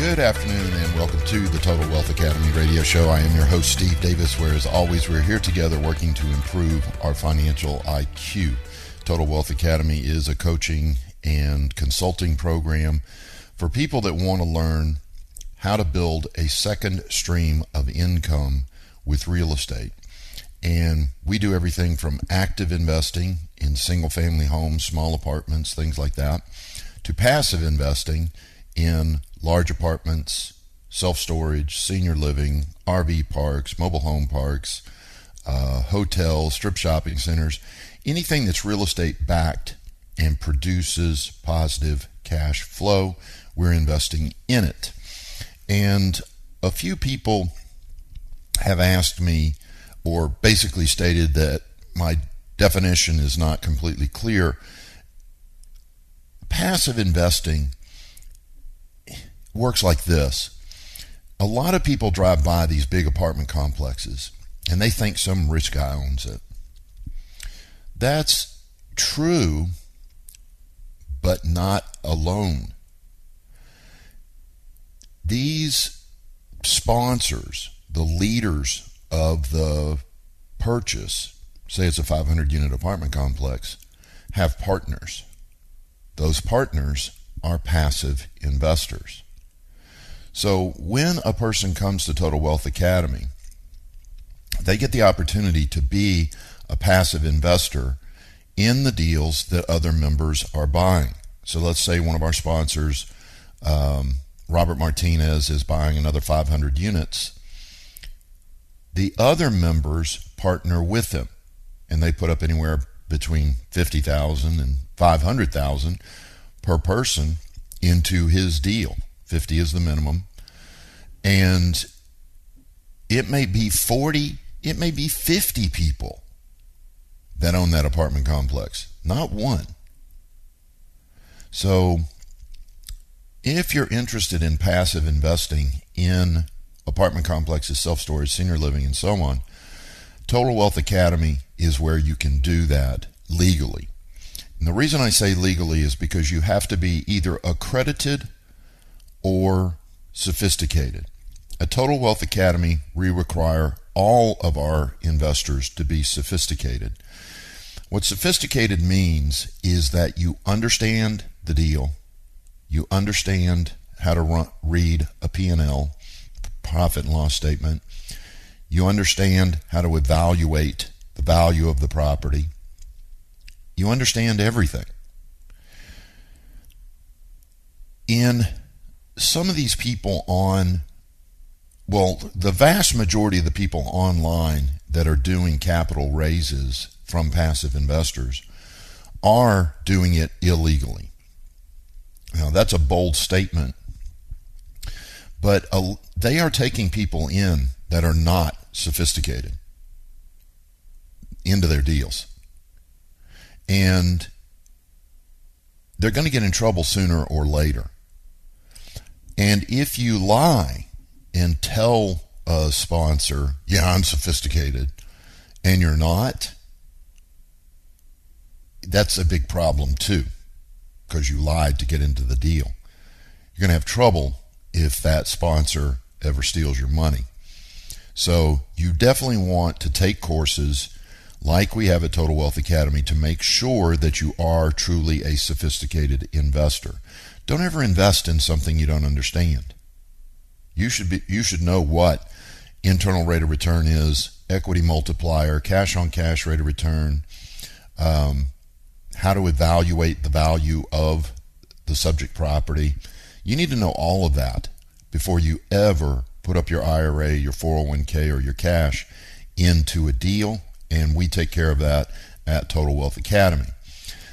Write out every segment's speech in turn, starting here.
Good afternoon and welcome to the Total Wealth Academy radio show. I am your host, Steve Davis, where as always, we're here together working to improve our financial IQ. Total Wealth Academy is a coaching and consulting program for people that want to learn how to build a second stream of income with real estate. And we do everything from active investing in single family homes, small apartments, things like that, to passive investing in large apartments, self storage, senior living, RV parks, mobile home parks, uh, hotels, strip shopping centers, anything that's real estate backed and produces positive cash flow, we're investing in it. And a few people have asked me, or basically stated that my definition is not completely clear. Passive investing works like this. A lot of people drive by these big apartment complexes and they think some rich guy owns it. That's true, but not alone. These sponsors, the leaders of the purchase, say it's a 500 unit apartment complex, have partners. Those partners are passive investors. So when a person comes to Total Wealth Academy, they get the opportunity to be a passive investor in the deals that other members are buying. So let's say one of our sponsors, um, Robert Martinez, is buying another 500 units. The other members partner with him, and they put up anywhere between 50,000 and 500,000 per person into his deal. 50 is the minimum. And it may be 40, it may be 50 people that own that apartment complex, not one. So, if you're interested in passive investing in apartment complexes, self storage, senior living, and so on, Total Wealth Academy is where you can do that legally. And the reason I say legally is because you have to be either accredited or sophisticated. At Total Wealth Academy, we require all of our investors to be sophisticated. What sophisticated means is that you understand the deal, you understand how to run, read a P&L, profit and loss statement, you understand how to evaluate the value of the property, you understand everything. In some of these people on, well, the vast majority of the people online that are doing capital raises from passive investors are doing it illegally. Now, that's a bold statement, but uh, they are taking people in that are not sophisticated into their deals. And they're going to get in trouble sooner or later. And if you lie and tell a sponsor, yeah, I'm sophisticated, and you're not, that's a big problem too, because you lied to get into the deal. You're going to have trouble if that sponsor ever steals your money. So you definitely want to take courses like we have at Total Wealth Academy to make sure that you are truly a sophisticated investor. Don't ever invest in something you don't understand. You should be you should know what internal rate of return is, equity multiplier, cash on cash rate of return, um, how to evaluate the value of the subject property. You need to know all of that before you ever put up your IRA, your 401k, or your cash into a deal, and we take care of that at Total Wealth Academy.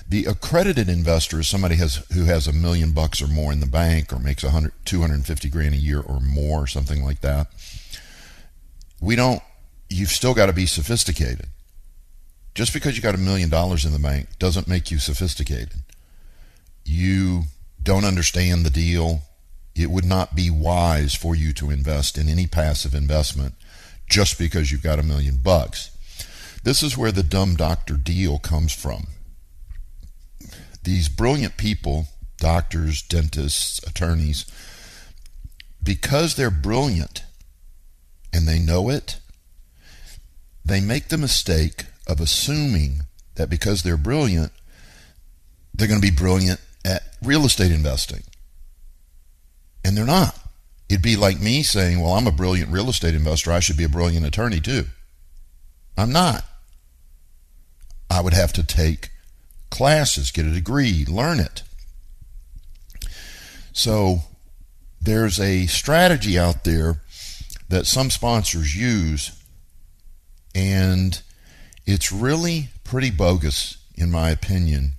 The accredited investor is somebody has who has a million bucks or more in the bank or makes 100, 250 grand a year or more, something like that. We don't you've still got to be sophisticated. Just because you got a million dollars in the bank doesn't make you sophisticated. You don't understand the deal. It would not be wise for you to invest in any passive investment just because you've got a million bucks. This is where the dumb doctor deal comes from. These brilliant people, doctors, dentists, attorneys, because they're brilliant and they know it, they make the mistake of assuming that because they're brilliant, they're going to be brilliant at real estate investing. And they're not. It'd be like me saying, Well, I'm a brilliant real estate investor. I should be a brilliant attorney too. I'm not. I would have to take classes, get a degree, learn it. So there's a strategy out there that some sponsors use, and it's really pretty bogus, in my opinion.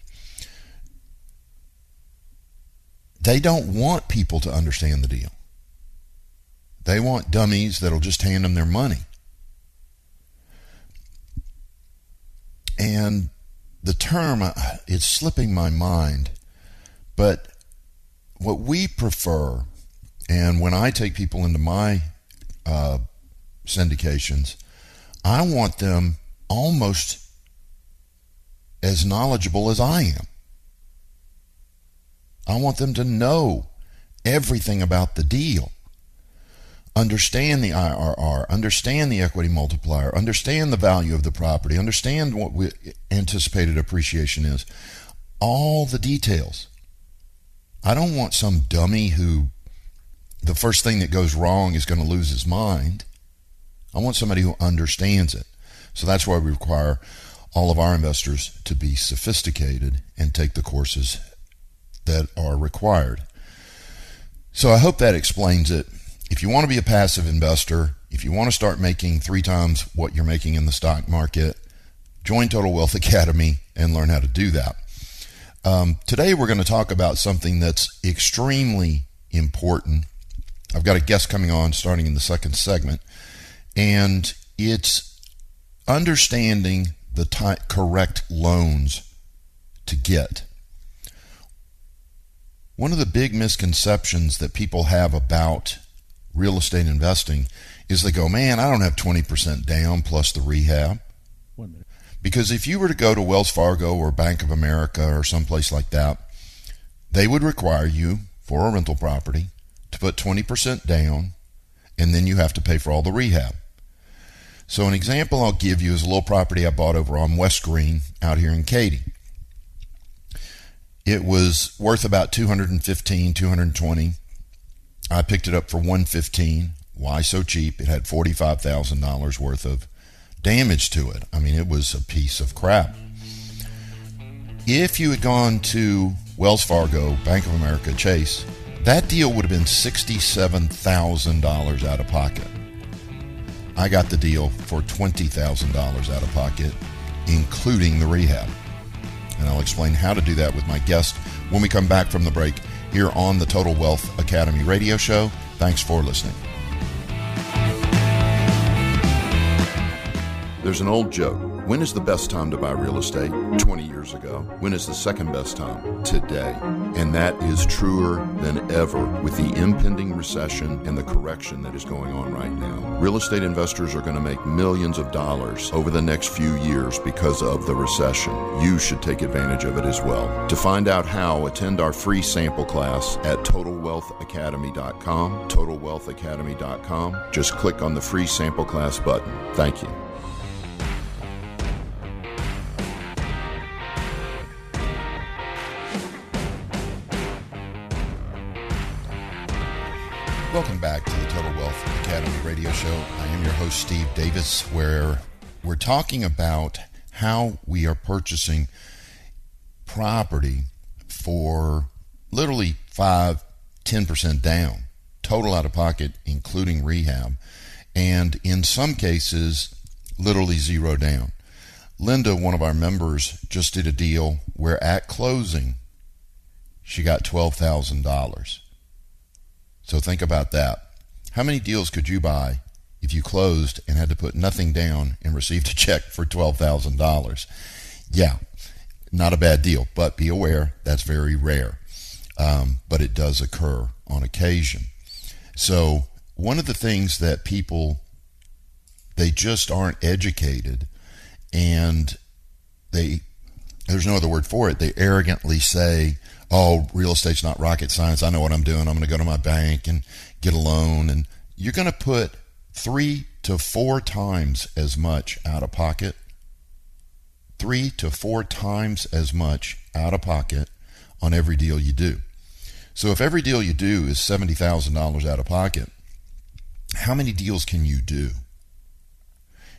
They don't want people to understand the deal. They want dummies that'll just hand them their money. And the term, uh, it's slipping my mind, but what we prefer, and when I take people into my uh, syndications, I want them almost as knowledgeable as I am. I want them to know everything about the deal. Understand the IRR, understand the equity multiplier, understand the value of the property, understand what we, anticipated appreciation is. All the details. I don't want some dummy who the first thing that goes wrong is going to lose his mind. I want somebody who understands it. So that's why we require all of our investors to be sophisticated and take the courses that are required. So I hope that explains it. If you want to be a passive investor, if you want to start making three times what you're making in the stock market, join Total Wealth Academy and learn how to do that. Um, today, we're going to talk about something that's extremely important. I've got a guest coming on starting in the second segment, and it's understanding the correct loans to get. One of the big misconceptions that people have about real estate investing is they go, man, I don't have 20% down plus the rehab. One minute. Because if you were to go to Wells Fargo or Bank of America or someplace like that, they would require you for a rental property to put 20% down and then you have to pay for all the rehab. So an example I'll give you is a little property I bought over on West Green out here in Katy. It was worth about 215, 220. I picked it up for 115. Why so cheap? It had $45,000 worth of damage to it. I mean, it was a piece of crap. If you had gone to Wells Fargo, Bank of America, Chase, that deal would have been $67,000 out of pocket. I got the deal for $20,000 out of pocket, including the rehab. And I'll explain how to do that with my guest when we come back from the break here on the Total Wealth Academy radio show. Thanks for listening. There's an old joke. When is the best time to buy real estate? 20 years ago. When is the second best time? Today. And that is truer than ever with the impending recession and the correction that is going on right now. Real estate investors are going to make millions of dollars over the next few years because of the recession. You should take advantage of it as well. To find out how, attend our free sample class at totalwealthacademy.com. Totalwealthacademy.com. Just click on the free sample class button. Thank you. Welcome back to the Total Wealth Academy radio show. I am your host, Steve Davis, where we're talking about how we are purchasing property for literally 5 10% down, total out of pocket, including rehab, and in some cases, literally zero down. Linda, one of our members, just did a deal where at closing, she got $12,000 so think about that. How many deals could you buy if you closed and had to put nothing down and received a check for $12,000. Yeah, not a bad deal, but be aware that's very rare. Um, but it does occur on occasion. So, one of the things that people they just aren't educated and they there's no other word for it. They arrogantly say, "Oh, real estate's not rocket science. I know what I'm doing. I'm going to go to my bank and get a loan." And you're going to put three to four times as much out of pocket. Three to four times as much out of pocket on every deal you do. So if every deal you do is $70,000 out of pocket, how many deals can you do?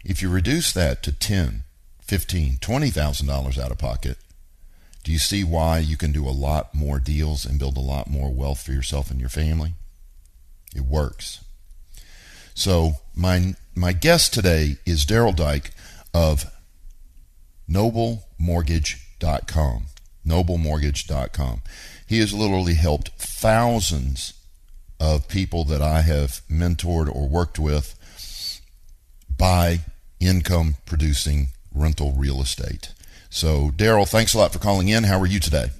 If you reduce that to 10, 15, $20,000 out of pocket, do you see why you can do a lot more deals and build a lot more wealth for yourself and your family? It works. So my my guest today is Daryl Dyke of noblemortgage.com. noblemortgage.com. He has literally helped thousands of people that I have mentored or worked with buy income producing rental real estate. So, Daryl, thanks a lot for calling in. How are you today?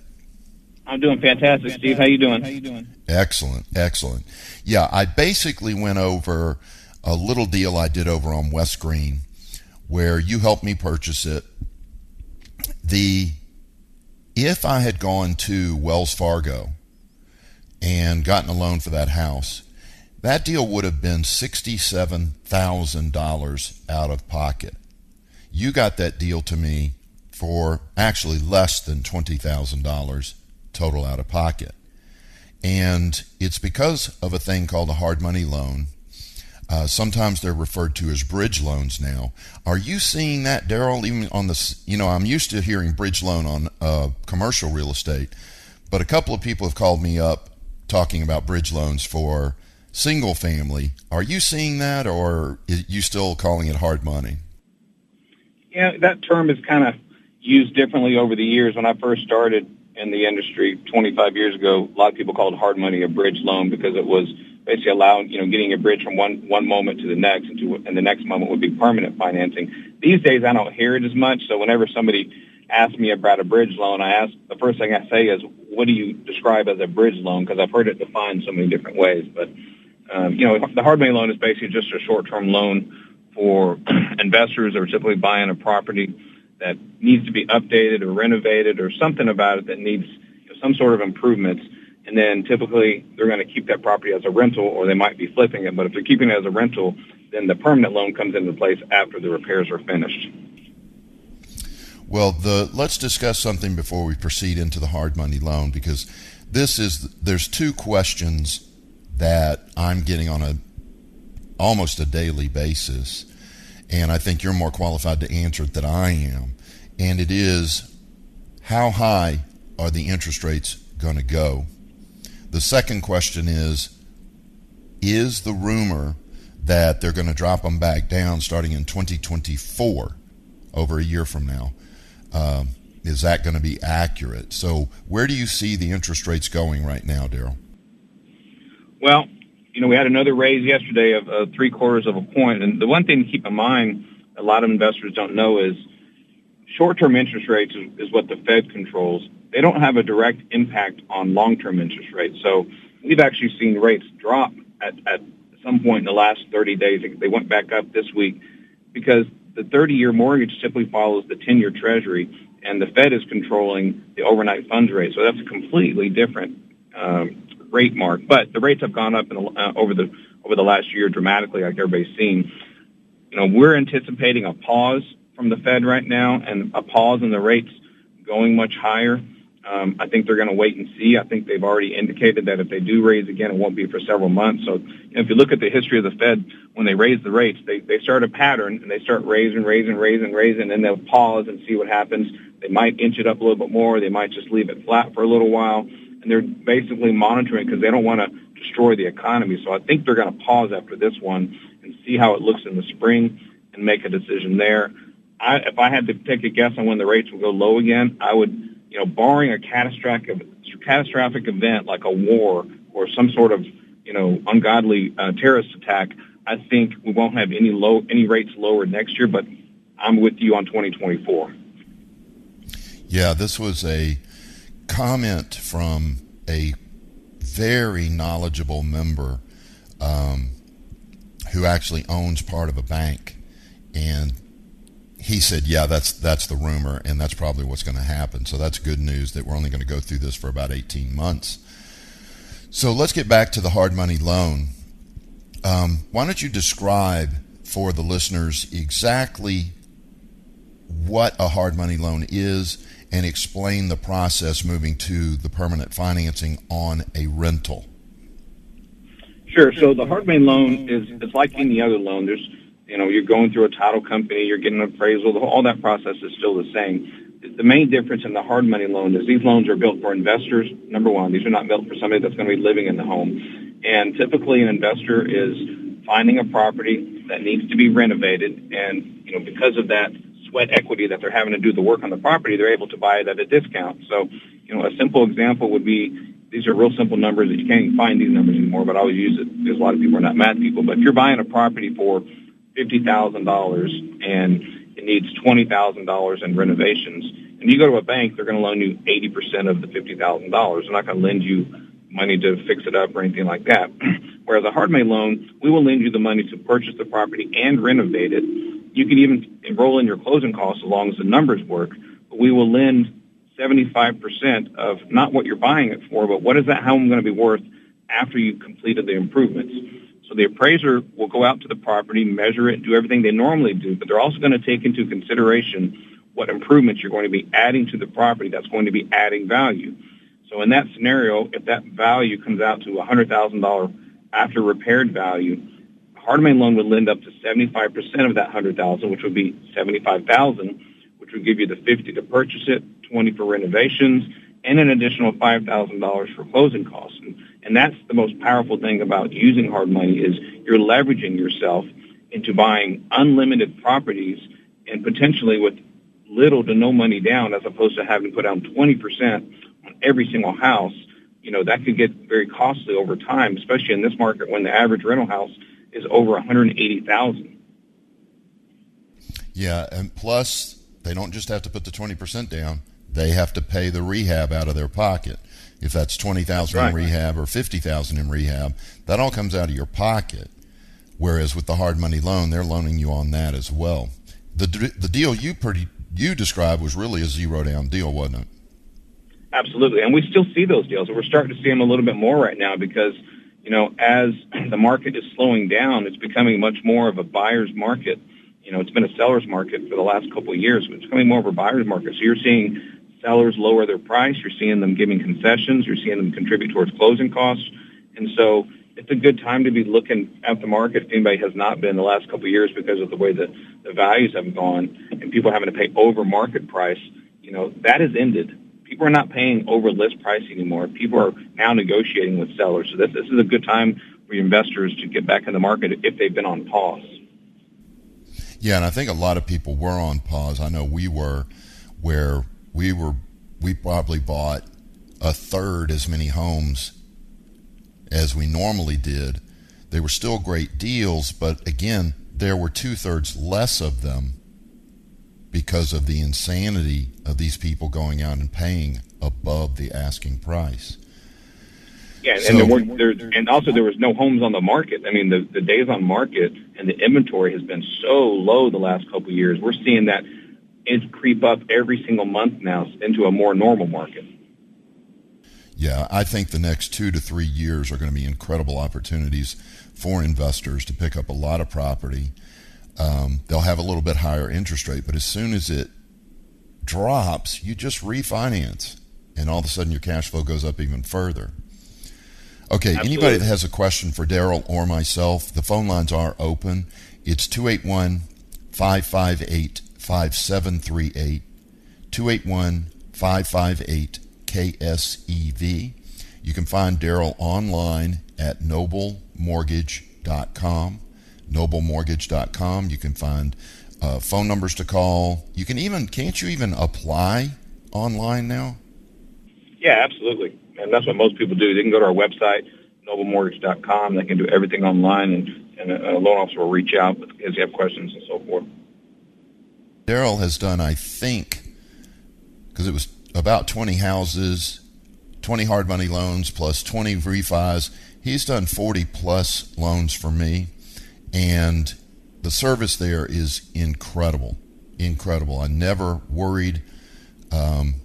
I'm doing fantastic, Steve. How you doing? How you doing? Excellent, excellent. Yeah, I basically went over a little deal I did over on West Green where you helped me purchase it. The if I had gone to Wells Fargo and gotten a loan for that house, that deal would have been $67,000 out of pocket. You got that deal to me for actually less than $20,000 total out of pocket. And it's because of a thing called a hard money loan. Uh, sometimes they're referred to as bridge loans now. Are you seeing that, Daryl? Even on this, you know, I'm used to hearing bridge loan on uh, commercial real estate, but a couple of people have called me up talking about bridge loans for single family. Are you seeing that, or are you still calling it hard money? Yeah, that term is kind of used differently over the years. When I first started in the industry 25 years ago, a lot of people called hard money a bridge loan because it was basically allowing, you know, getting a bridge from one, one moment to the next and, to, and the next moment would be permanent financing. These days I don't hear it as much. So whenever somebody asks me about a bridge loan, I ask, the first thing I say is, what do you describe as a bridge loan? Because I've heard it defined so many different ways. But, um, you know, the hard money loan is basically just a short-term loan for investors that are typically buying a property that needs to be updated or renovated or something about it that needs you know, some sort of improvements. And then typically they're going to keep that property as a rental or they might be flipping it. But if they're keeping it as a rental, then the permanent loan comes into place after the repairs are finished. Well, the let's discuss something before we proceed into the hard money loan because this is there's two questions that I'm getting on a almost a daily basis and I think you're more qualified to answer it than I am. And it is how high are the interest rates going to go? The second question is Is the rumor that they're going to drop them back down starting in 2024, over a year from now? Um, is that going to be accurate? So, where do you see the interest rates going right now, Daryl? Well, you know, we had another raise yesterday of uh, three quarters of a point. And the one thing to keep in mind, a lot of investors don't know is short-term interest rates is, is what the Fed controls. They don't have a direct impact on long-term interest rates. So we've actually seen rates drop at, at some point in the last 30 days. They went back up this week because the 30-year mortgage typically follows the 10-year treasury and the Fed is controlling the overnight funds rate. So that's a completely different um, rate mark. But the rates have gone up the, uh, over the over the last year dramatically, like everybody's seen. You know, we're anticipating a pause from the Fed right now, and a pause in the rates going much higher. Um, I think they're going to wait and see. I think they've already indicated that if they do raise again, it won't be for several months. So you know, if you look at the history of the Fed, when they raise the rates, they, they start a pattern and they start raising, raising, raising, raising, and they'll pause and see what happens. They might inch it up a little bit more. They might just leave it flat for a little while and they're basically monitoring because they don't want to destroy the economy. So I think they're going to pause after this one and see how it looks in the spring and make a decision there. I, if I had to take a guess on when the rates will go low again, I would, you know, barring a catastrophic catastrophic event like a war or some sort of, you know, ungodly uh, terrorist attack, I think we won't have any low any rates lower next year, but I'm with you on 2024. Yeah, this was a comment from a very knowledgeable member um, who actually owns part of a bank, and he said, "Yeah, that's that's the rumor, and that's probably what's going to happen." So that's good news that we're only going to go through this for about 18 months. So let's get back to the hard money loan. Um, why don't you describe for the listeners exactly what a hard money loan is and explain the process moving to the permanent financing on a rental? Sure. So the hard money loan is it's like any other loan. There's you know you're going through a title company, you're getting an appraisal. All that process is still the same the main difference in the hard money loan is these loans are built for investors. Number one, these are not built for somebody that's going to be living in the home. And typically, an investor is finding a property that needs to be renovated, and you know because of that sweat equity that they're having to do the work on the property, they're able to buy it at a discount. So, you know, a simple example would be these are real simple numbers that you can't even find these numbers anymore, but I always use it because a lot of people are not math people. But if you're buying a property for fifty thousand dollars and it needs twenty thousand dollars in renovations, and you go to a bank, they're going to loan you eighty percent of the fifty thousand dollars. They're not going to lend you money to fix it up or anything like that. Whereas a hard money loan, we will lend you the money to purchase the property and renovate it. You can even enroll in your closing costs as long as the numbers work. But we will lend 75% of not what you're buying it for, but what is that home going to be worth after you've completed the improvements. So the appraiser will go out to the property, measure it, do everything they normally do, but they're also going to take into consideration what improvements you're going to be adding to the property that's going to be adding value. So in that scenario, if that value comes out to $100,000 after repaired value, hard money loan would lend up to 75% of that 100,000, which would be 75,000, which would give you the 50 to purchase it, 20 for renovations, and an additional $5,000 for closing costs. And and that's the most powerful thing about using hard money is you're leveraging yourself into buying unlimited properties and potentially with little to no money down as opposed to having to put down 20% on every single house. You know, that could get very costly over time, especially in this market when the average rental house is over 180,000. Yeah, and plus they don't just have to put the 20% down, they have to pay the rehab out of their pocket if that's 20,000 right. in rehab or 50,000 in rehab, that all comes out of your pocket. Whereas with the hard money loan, they're loaning you on that as well. The the deal you pretty you described was really a zero down deal, wasn't it? Absolutely, and we still see those deals, we're starting to see them a little bit more right now because you know as the market is slowing down, it's becoming much more of a buyer's market. You know, it's been a seller's market for the last couple of years, but it's becoming more of a buyer's market. So you're seeing sellers lower their price. You're seeing them giving concessions. You're seeing them contribute towards closing costs. And so it's a good time to be looking at the market if anybody has not been the last couple of years because of the way that the values have gone and people having to pay over market price. You know, that has ended. People are not paying over list price anymore. People are now negotiating with sellers. So this, this is a good time for investors to get back in the market if they've been on pause. Yeah, and I think a lot of people were on pause. I know we were, where we were we probably bought a third as many homes as we normally did. They were still great deals, but again, there were two thirds less of them because of the insanity of these people going out and paying above the asking price. Yeah, and so, there were there, and also there was no homes on the market. I mean, the the days on market and the inventory has been so low the last couple of years. We're seeing that it creep up every single month now into a more normal market. Yeah, I think the next two to three years are going to be incredible opportunities for investors to pick up a lot of property. Um, they'll have a little bit higher interest rate, but as soon as it drops, you just refinance, and all of a sudden your cash flow goes up even further. Okay, Absolutely. anybody that has a question for Daryl or myself, the phone lines are open. It's 281 558 5738 281 558 KSEV. You can find Daryl online at noblemortgage.com. Noblemortgage.com. You can find uh, phone numbers to call. You can even, can't you even apply online now? Yeah, absolutely. And that's what most people do. They can go to our website, noblemortgage.com. They can do everything online. And and a, loan officer will reach out if they have questions and so forth. Daryl has done, I think, because it was about 20 houses, 20 hard money loans plus 20 refis. He's done 40 plus loans for me, and the service there is incredible. Incredible. I never worried. Um,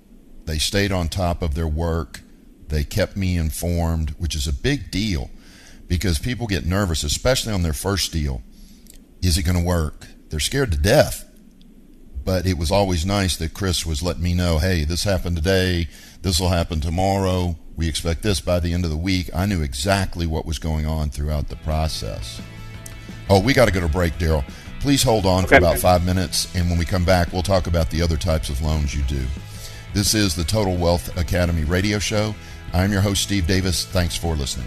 they stayed on top of their work. They kept me informed, which is a big deal because people get nervous, especially on their first deal. Is it going to work? They're scared to death. But it was always nice that Chris was letting me know, hey, this happened today. This will happen tomorrow. We expect this by the end of the week. I knew exactly what was going on throughout the process. Oh, we got to go to break, Daryl. Please hold on okay. for about five minutes, and when we come back, we'll talk about the other types of loans you do. This is the Total Wealth Academy radio show. I'm your host, Steve Davis. Thanks for listening.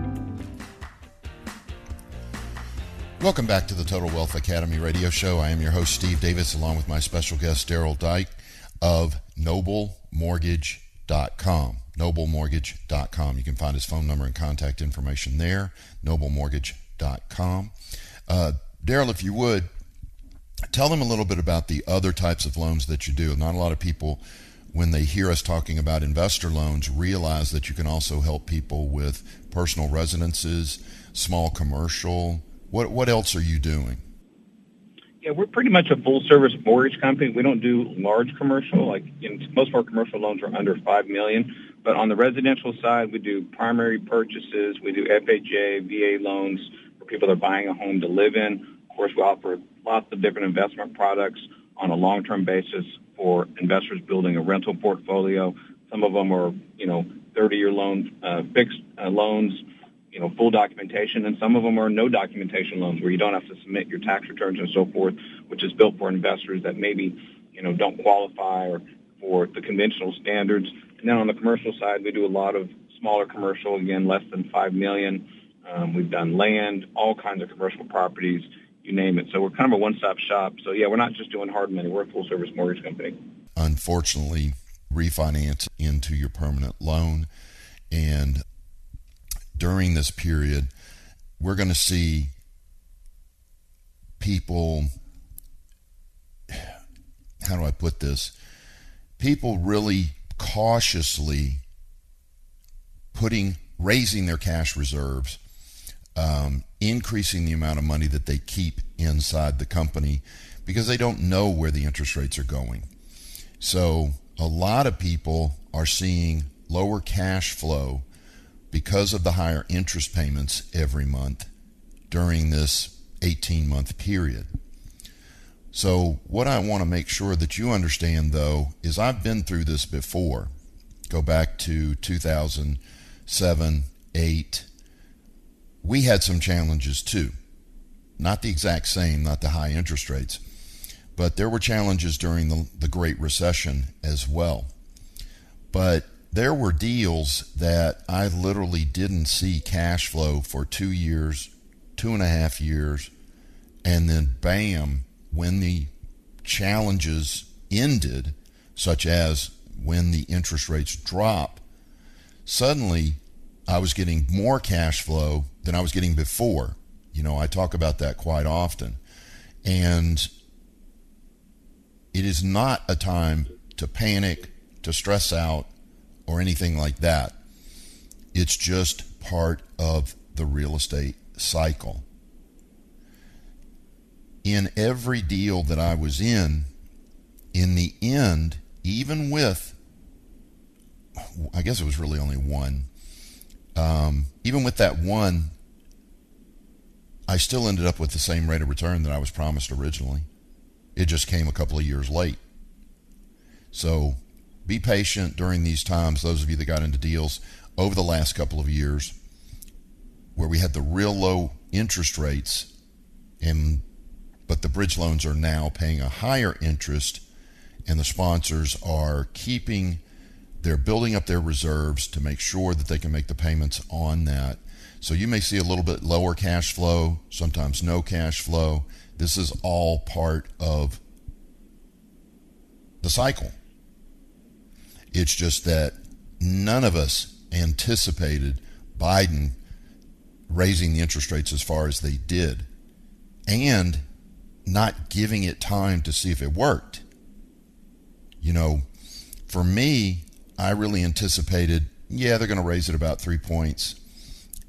Welcome back to the Total Wealth Academy radio show. I am your host, Steve Davis, along with my special guest, Daryl Dyke of noblemortgage.com. Noblemortgage.com. You can find his phone number and contact information there, noblemortgage.com. Uh, Daryl, if you would, tell them a little bit about the other types of loans that you do. Not a lot of people, when they hear us talking about investor loans, realize that you can also help people with personal residences, small commercial, what what else are you doing? Yeah, we're pretty much a full service mortgage company. We don't do large commercial. Like most of our commercial loans are under five million. But on the residential side, we do primary purchases. We do FHA, VA loans for people that are buying a home to live in. Of course, we offer lots of different investment products on a long-term basis for investors building a rental portfolio. Some of them are, you know, 30-year loans, uh, fixed uh, loans you know, full documentation, and some of them are no documentation loans where you don't have to submit your tax returns and so forth, which is built for investors that maybe, you know, don't qualify or for the conventional standards. And then on the commercial side, we do a lot of smaller commercial, again, less than five million. Um, we've done land, all kinds of commercial properties, you name it. So we're kind of a one-stop shop. So yeah, we're not just doing hard money; we're a full-service mortgage company. Unfortunately, refinance into your permanent loan, and during this period, we're going to see people, how do I put this? People really cautiously putting, raising their cash reserves, um, increasing the amount of money that they keep inside the company because they don't know where the interest rates are going. So a lot of people are seeing lower cash flow because of the higher interest payments every month during this 18 month period. So, what I want to make sure that you understand, though, is I've been through this before. Go back to 2007, 8. We had some challenges too. Not the exact same, not the high interest rates, but there were challenges during the, the Great Recession as well. But there were deals that I literally didn't see cash flow for two years, two and a half years, and then bam, when the challenges ended, such as when the interest rates drop, suddenly I was getting more cash flow than I was getting before. You know, I talk about that quite often. And it is not a time to panic, to stress out, or anything like that. It's just part of the real estate cycle. In every deal that I was in, in the end, even with, I guess it was really only one, um, even with that one, I still ended up with the same rate of return that I was promised originally. It just came a couple of years late. So be patient during these times. Those of you that got into deals over the last couple of years where we had the real low interest rates and but the bridge loans are now paying a higher interest and the sponsors are keeping they're building up their reserves to make sure that they can make the payments on that. So you may see a little bit lower cash flow, sometimes no cash flow. This is all part of the cycle. It's just that none of us anticipated Biden raising the interest rates as far as they did and not giving it time to see if it worked. You know, for me, I really anticipated, yeah, they're going to raise it about three points,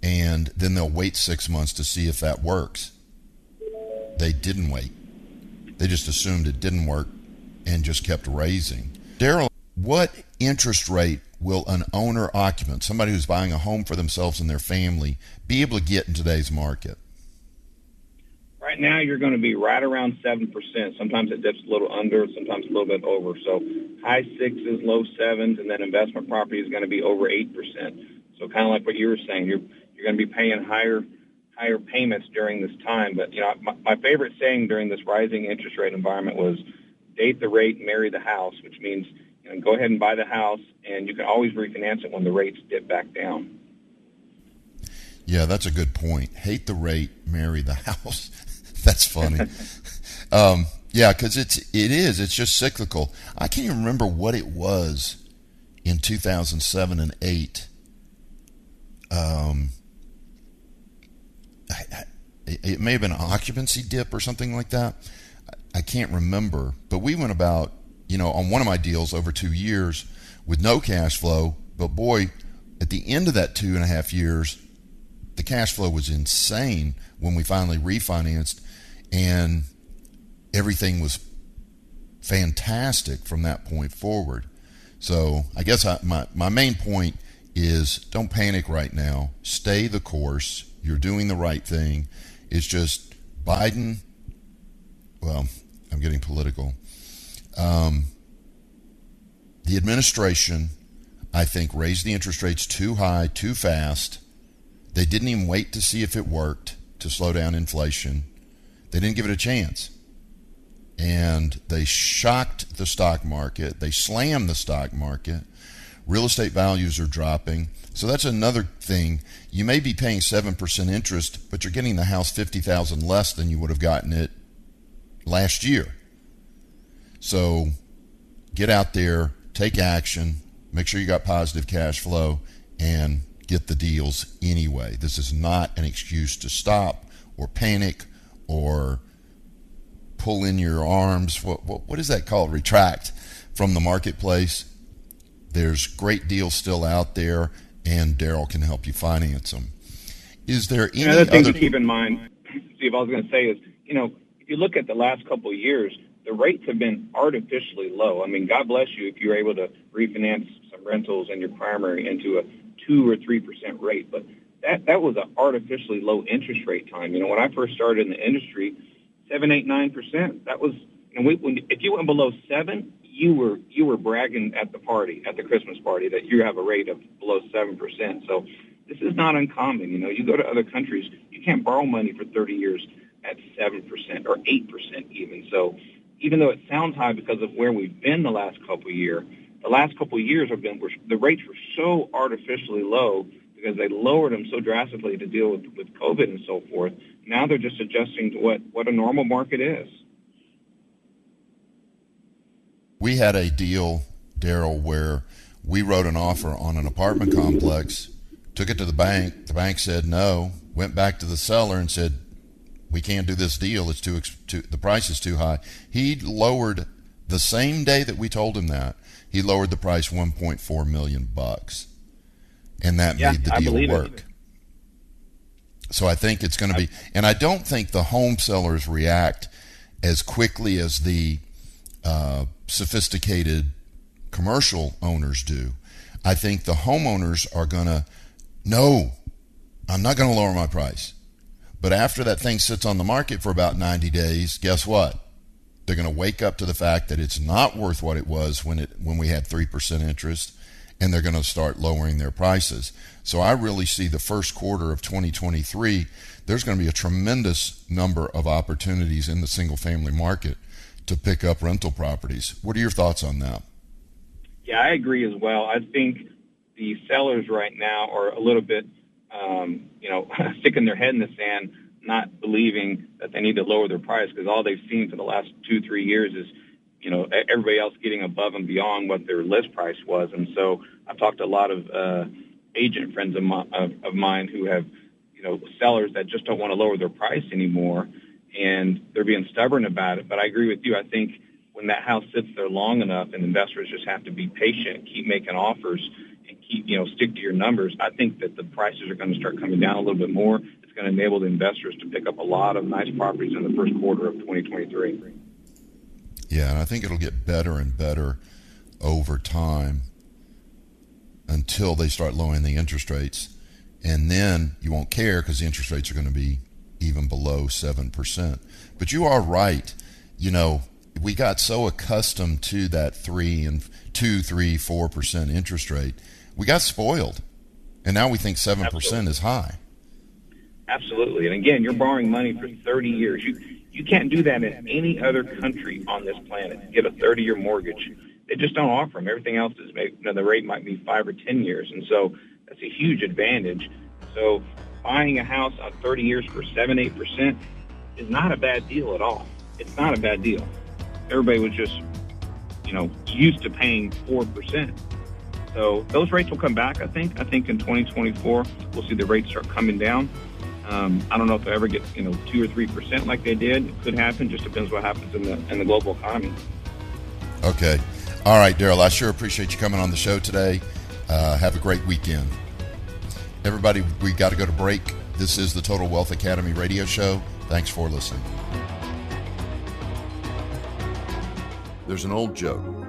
and then they'll wait six months to see if that works. They didn't wait. They just assumed it didn't work and just kept raising. Daryl, what interest rate will an owner occupant, somebody who's buying a home for themselves and their family, be able to get in today's market? Right now, you're going to be right around 7%. Sometimes it dips a little under, sometimes a little bit over. So high sixes, low sevens, and then investment property is going to be over 8%. So kind of like what you were saying, you're, you're going to be paying higher higher payments during this time. But, you know, my, my favorite saying during this rising interest rate environment was date the rate, marry the house, which means you know, go ahead and buy the house, and you can always refinance it when the rates dip back down. Yeah, that's a good point. Hate the rate, marry the house. That's funny. um, yeah, because it's it is. It's just cyclical. I can't even remember what it was in 2007 and eight. Um, I, I, it may have been an occupancy dip or something like that. I can't remember, but we went about you know on one of my deals over two years with no cash flow. But boy, at the end of that two and a half years, the cash flow was insane when we finally refinanced and everything was fantastic from that point forward. So I guess I, my my main point is don't panic right now. Stay the course. You're doing the right thing. It's just Biden. Well, I'm getting political. Um, the administration, I think, raised the interest rates too high, too fast. They didn't even wait to see if it worked to slow down inflation. They didn't give it a chance. And they shocked the stock market. They slammed the stock market. Real estate values are dropping. So that's another thing. You may be paying 7% interest, but you're getting the house 50,000 less than you would have gotten it last year. So get out there, take action, make sure you got positive cash flow and get the deals anyway. This is not an excuse to stop or panic or pull in your arms. What, what, what is that called? Retract from the marketplace. There's great deals still out there, and Daryl can help you finance them. Is there any Another thing other... to keep in mind, Steve, I was going to say is, you know, if you look at the last couple of years, the rates have been artificially low. I mean, God bless you if you're able to refinance some rentals in your primary into a two or three percent rate, but that that was an artificially low interest rate time. You know, when I first started in the industry, seven, eight, nine percent. That was, and we, when if you went below seven, you were you were bragging at the party, at the Christmas party, that you have a rate of below seven percent. So this is not uncommon. You know, you go to other countries, you can't borrow money for 30 years at seven percent or eight percent even. So even though it sounds high because of where we've been the last couple of years, the last couple of years have been where the rates were so artificially low because they lowered them so drastically to deal with, with COVID and so forth. Now they're just adjusting to what, what a normal market is. We had a deal, Daryl, where we wrote an offer on an apartment complex, took it to the bank. The bank said no, went back to the seller and said, we can't do this deal. It's too, too the price is too high. He lowered the same day that we told him that. He lowered the price 1.4 million bucks and that yeah, made the deal work. It. So I think it's going to be, and I don't think the home sellers react as quickly as the uh, sophisticated commercial owners do. I think the homeowners are going to, no, I'm not going to lower my price. But after that thing sits on the market for about 90 days, guess what? They're going to wake up to the fact that it's not worth what it was when it when we had 3% interest and they're going to start lowering their prices. So I really see the first quarter of 2023 there's going to be a tremendous number of opportunities in the single family market to pick up rental properties. What are your thoughts on that? Yeah, I agree as well. I think the sellers right now are a little bit, um, you know, sticking their head in the sand not believing that they need to lower their price because all they've seen for the last two, three years is, you know, everybody else getting above and beyond what their list price was. And so I've talked to a lot of uh, agent friends of, my, of, of mine who have, you know, sellers that just don't want to lower their price anymore, and they're being stubborn about it. But I agree with you. I think when that house sits there long enough, and investors just have to be patient, keep making offers, and keep, you know, stick to your numbers. I think that the prices are going to start coming down a little bit more it's going to enable the investors to pick up a lot of nice properties in the first quarter of 2023. Yeah, and I think it'll get better and better over time until they start lowering the interest rates. And then you won't care because the interest rates are going to be even below 7%. But you are right. You know, we got so accustomed to that 3 and 2, 3, 4% interest rate. We got spoiled. And now we think 7% Absolutely. is high. Absolutely. And again, you're borrowing money for 30 years. You you can't do that in any other country on this planet. Get a 30 year mortgage. They just don't offer them. Everything else is maybe, you know, the rate might be five or 10 years. And so that's a huge advantage. So buying a house on 30 years for 7 8% is not a bad deal at all. It's not a bad deal. Everybody was just, you know, used to paying 4%. So those rates will come back, I think. I think in 2024, we'll see the rates start coming down. Um, I don't know if they'll ever get you know two or three percent like they did. It could happen. Just depends what happens in the in the global economy. Okay, all right, Daryl. I sure appreciate you coming on the show today. Uh, have a great weekend, everybody. We got to go to break. This is the Total Wealth Academy radio show. Thanks for listening. There's an old joke.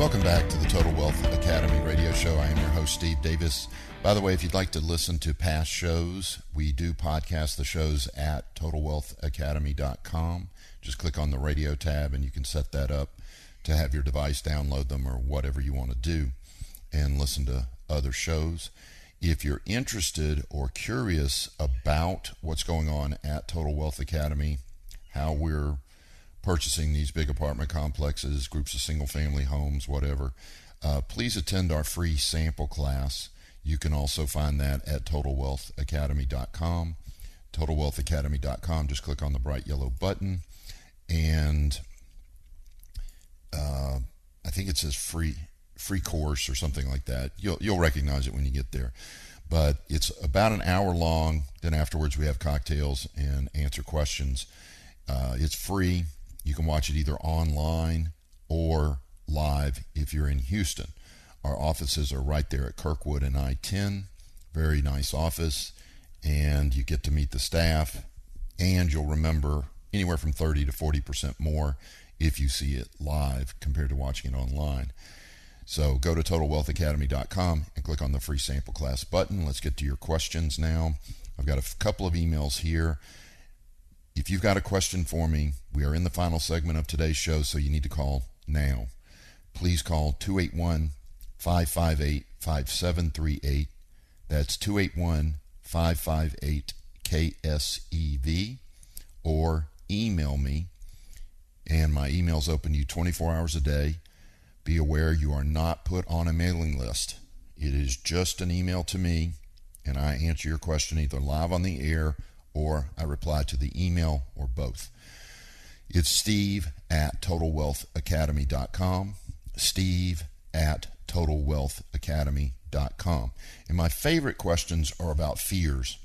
Welcome back to the Total Wealth Academy radio show. I am your host, Steve Davis. By the way, if you'd like to listen to past shows, we do podcast the shows at TotalWealthAcademy.com. Just click on the radio tab and you can set that up to have your device download them or whatever you want to do and listen to other shows. If you're interested or curious about what's going on at Total Wealth Academy, how we're purchasing these big apartment complexes, groups of single family homes, whatever, uh, please attend our free sample class. You can also find that at totalwealthacademy.com. Totalwealthacademy.com. Just click on the bright yellow button, and uh, I think it says free free course or something like that. You'll you'll recognize it when you get there. But it's about an hour long. Then afterwards we have cocktails and answer questions. Uh, it's free. You can watch it either online or live if you're in Houston. Our offices are right there at Kirkwood and I 10. Very nice office, and you get to meet the staff, and you'll remember anywhere from 30 to 40% more if you see it live compared to watching it online. So go to totalwealthacademy.com and click on the free sample class button. Let's get to your questions now. I've got a couple of emails here. If you've got a question for me, we are in the final segment of today's show, so you need to call now. Please call 281 558 5738. That's 281 558 KSEV. Or email me, and my email's open to you 24 hours a day. Be aware you are not put on a mailing list. It is just an email to me, and I answer your question either live on the air or I reply to the email or both. It's steve at totalwealthacademy.com. Steve at totalwealthacademy.com. And my favorite questions are about fears.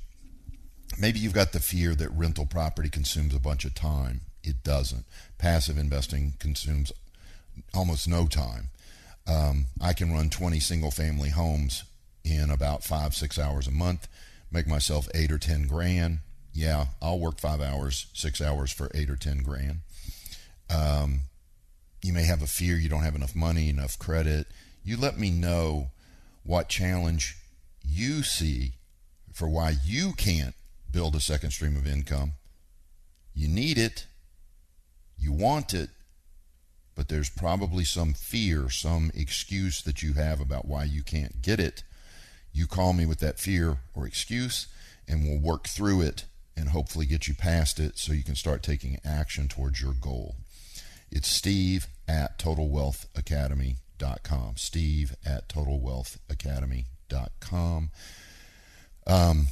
maybe you've got the fear that rental property consumes a bunch of time. It doesn't. Passive investing consumes almost no time. Um, I can run 20 single family homes in about five, six hours a month, make myself eight or 10 grand. Yeah, I'll work five hours, six hours for eight or 10 grand. Um, you may have a fear you don't have enough money, enough credit. You let me know what challenge you see for why you can't build a second stream of income. You need it, you want it, but there's probably some fear, some excuse that you have about why you can't get it. You call me with that fear or excuse, and we'll work through it and hopefully get you past it so you can start taking action towards your goal. It's steve at totalwealthacademy.com. Steve at totalwealthacademy.com. Um,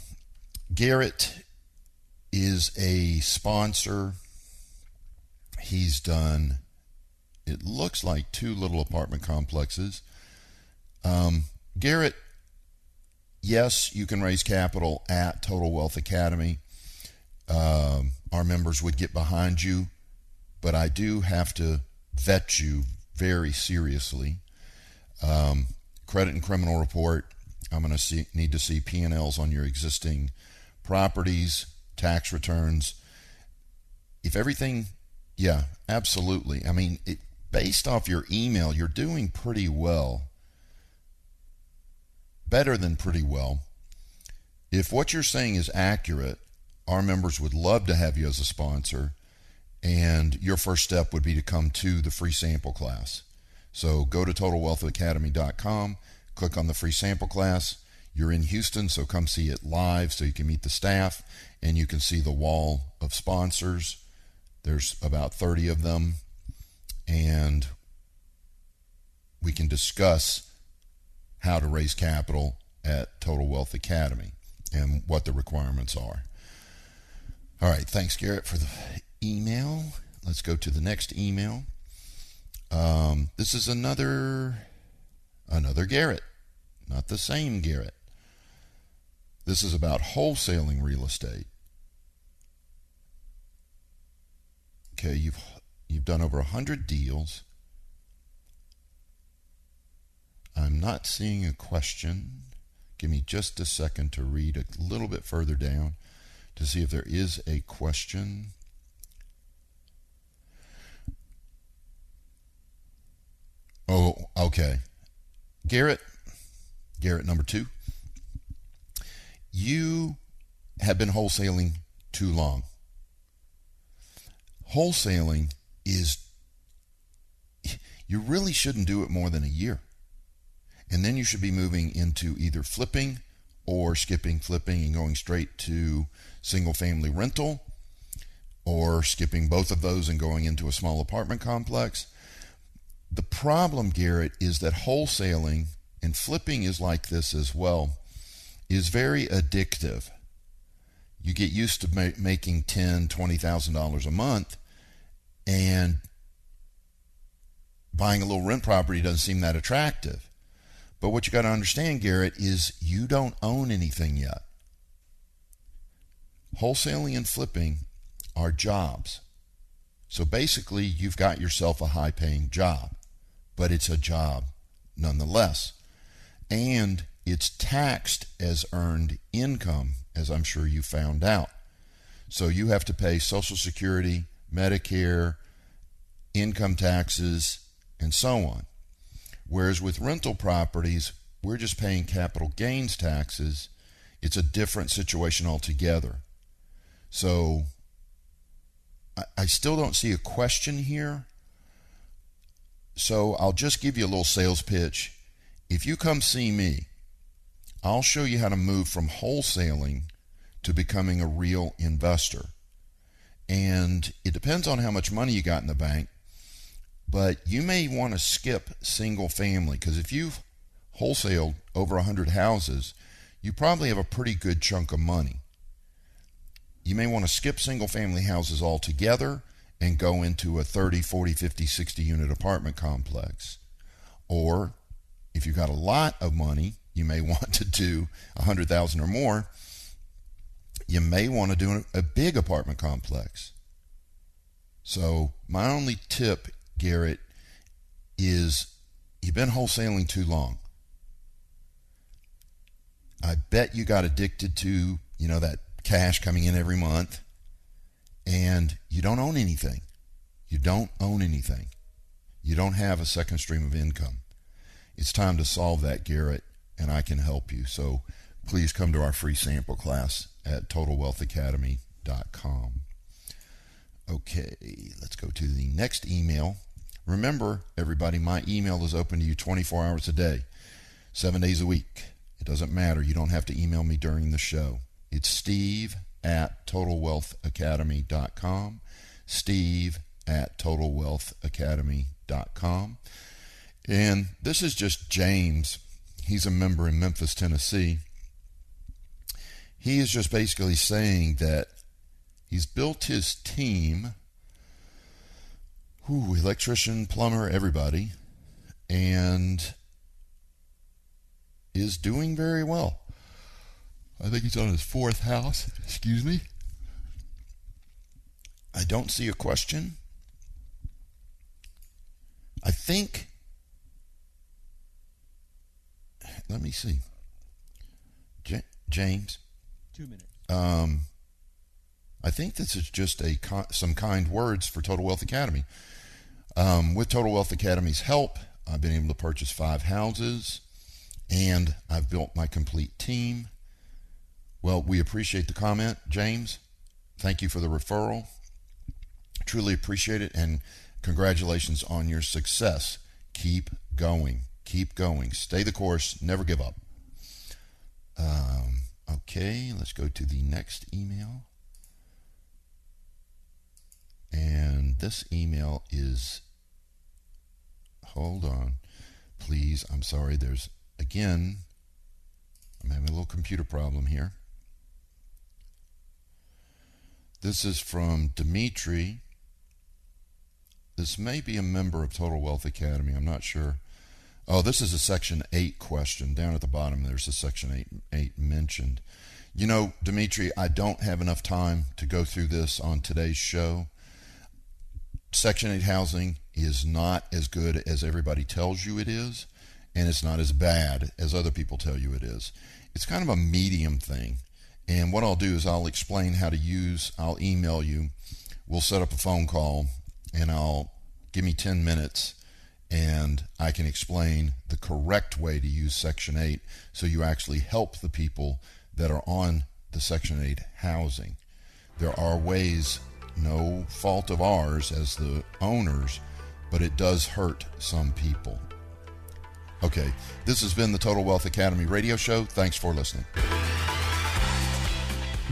Garrett is a sponsor. He's done, it looks like two little apartment complexes. Um, Garrett, yes, you can raise capital at Total Wealth Academy. Um, our members would get behind you, but I do have to vet you very seriously. Um, credit and criminal report. I'm going to need to see P&Ls on your existing properties, tax returns. If everything, yeah, absolutely. I mean, it, based off your email, you're doing pretty well. Better than pretty well. If what you're saying is accurate, our members would love to have you as a sponsor. And your first step would be to come to the free sample class. So go to totalwealthacademy.com, click on the free sample class. You're in Houston, so come see it live so you can meet the staff and you can see the wall of sponsors. There's about 30 of them, and we can discuss how to raise capital at Total Wealth Academy and what the requirements are. All right, thanks, Garrett, for the email. Let's go to the next email. Um, this is another another Garrett, not the same Garrett. This is about wholesaling real estate. Okay, you've you've done over a hundred deals. I'm not seeing a question. Give me just a second to read a little bit further down to see if there is a question. Oh, okay. Garrett, Garrett number two, you have been wholesaling too long. Wholesaling is, you really shouldn't do it more than a year. And then you should be moving into either flipping or skipping flipping and going straight to single family rental or skipping both of those and going into a small apartment complex. The problem, Garrett, is that wholesaling and flipping is like this as well, is very addictive. You get used to ma- making ten, twenty thousand dollars a month, and buying a little rent property doesn't seem that attractive. But what you got to understand, Garrett, is you don't own anything yet. Wholesaling and flipping are jobs. So basically, you've got yourself a high paying job, but it's a job nonetheless. And it's taxed as earned income, as I'm sure you found out. So you have to pay Social Security, Medicare, income taxes, and so on. Whereas with rental properties, we're just paying capital gains taxes. It's a different situation altogether. So I, I still don't see a question here. So I'll just give you a little sales pitch. If you come see me, I'll show you how to move from wholesaling to becoming a real investor. And it depends on how much money you got in the bank, but you may want to skip single family because if you've wholesaled over 100 houses, you probably have a pretty good chunk of money. You may want to skip single family houses altogether and go into a 30, 40, 50, 60 unit apartment complex. Or if you've got a lot of money, you may want to do 100,000 or more. you may want to do a big apartment complex. So, my only tip, Garrett, is you've been wholesaling too long. I bet you got addicted to, you know, that cash coming in every month and you don't own anything. You don't own anything. You don't have a second stream of income. It's time to solve that, Garrett, and I can help you. So please come to our free sample class at totalwealthacademy.com. Okay, let's go to the next email. Remember, everybody, my email is open to you 24 hours a day, seven days a week. It doesn't matter. You don't have to email me during the show. It's steve at totalwealthacademy.com. Steve at totalwealthacademy.com. And this is just James. He's a member in Memphis, Tennessee. He is just basically saying that he's built his team whew, electrician, plumber, everybody, and is doing very well. I think he's on his fourth house. Excuse me. I don't see a question. I think. Let me see. J- James. Two minutes. Um, I think this is just a some kind words for Total Wealth Academy. Um, with Total Wealth Academy's help, I've been able to purchase five houses, and I've built my complete team. Well, we appreciate the comment, James. Thank you for the referral. Truly appreciate it, and congratulations on your success. Keep going. Keep going. Stay the course. Never give up. Um, okay, let's go to the next email. And this email is, hold on, please. I'm sorry. There's, again, I'm having a little computer problem here. This is from Dimitri. This may be a member of Total Wealth Academy. I'm not sure. Oh, this is a Section 8 question. Down at the bottom, there's a Section 8, 8 mentioned. You know, Dimitri, I don't have enough time to go through this on today's show. Section 8 housing is not as good as everybody tells you it is, and it's not as bad as other people tell you it is. It's kind of a medium thing. And what I'll do is I'll explain how to use, I'll email you. We'll set up a phone call, and I'll give me 10 minutes, and I can explain the correct way to use Section 8 so you actually help the people that are on the Section 8 housing. There are ways no fault of ours as the owners, but it does hurt some people. Okay, this has been the Total Wealth Academy radio show. Thanks for listening.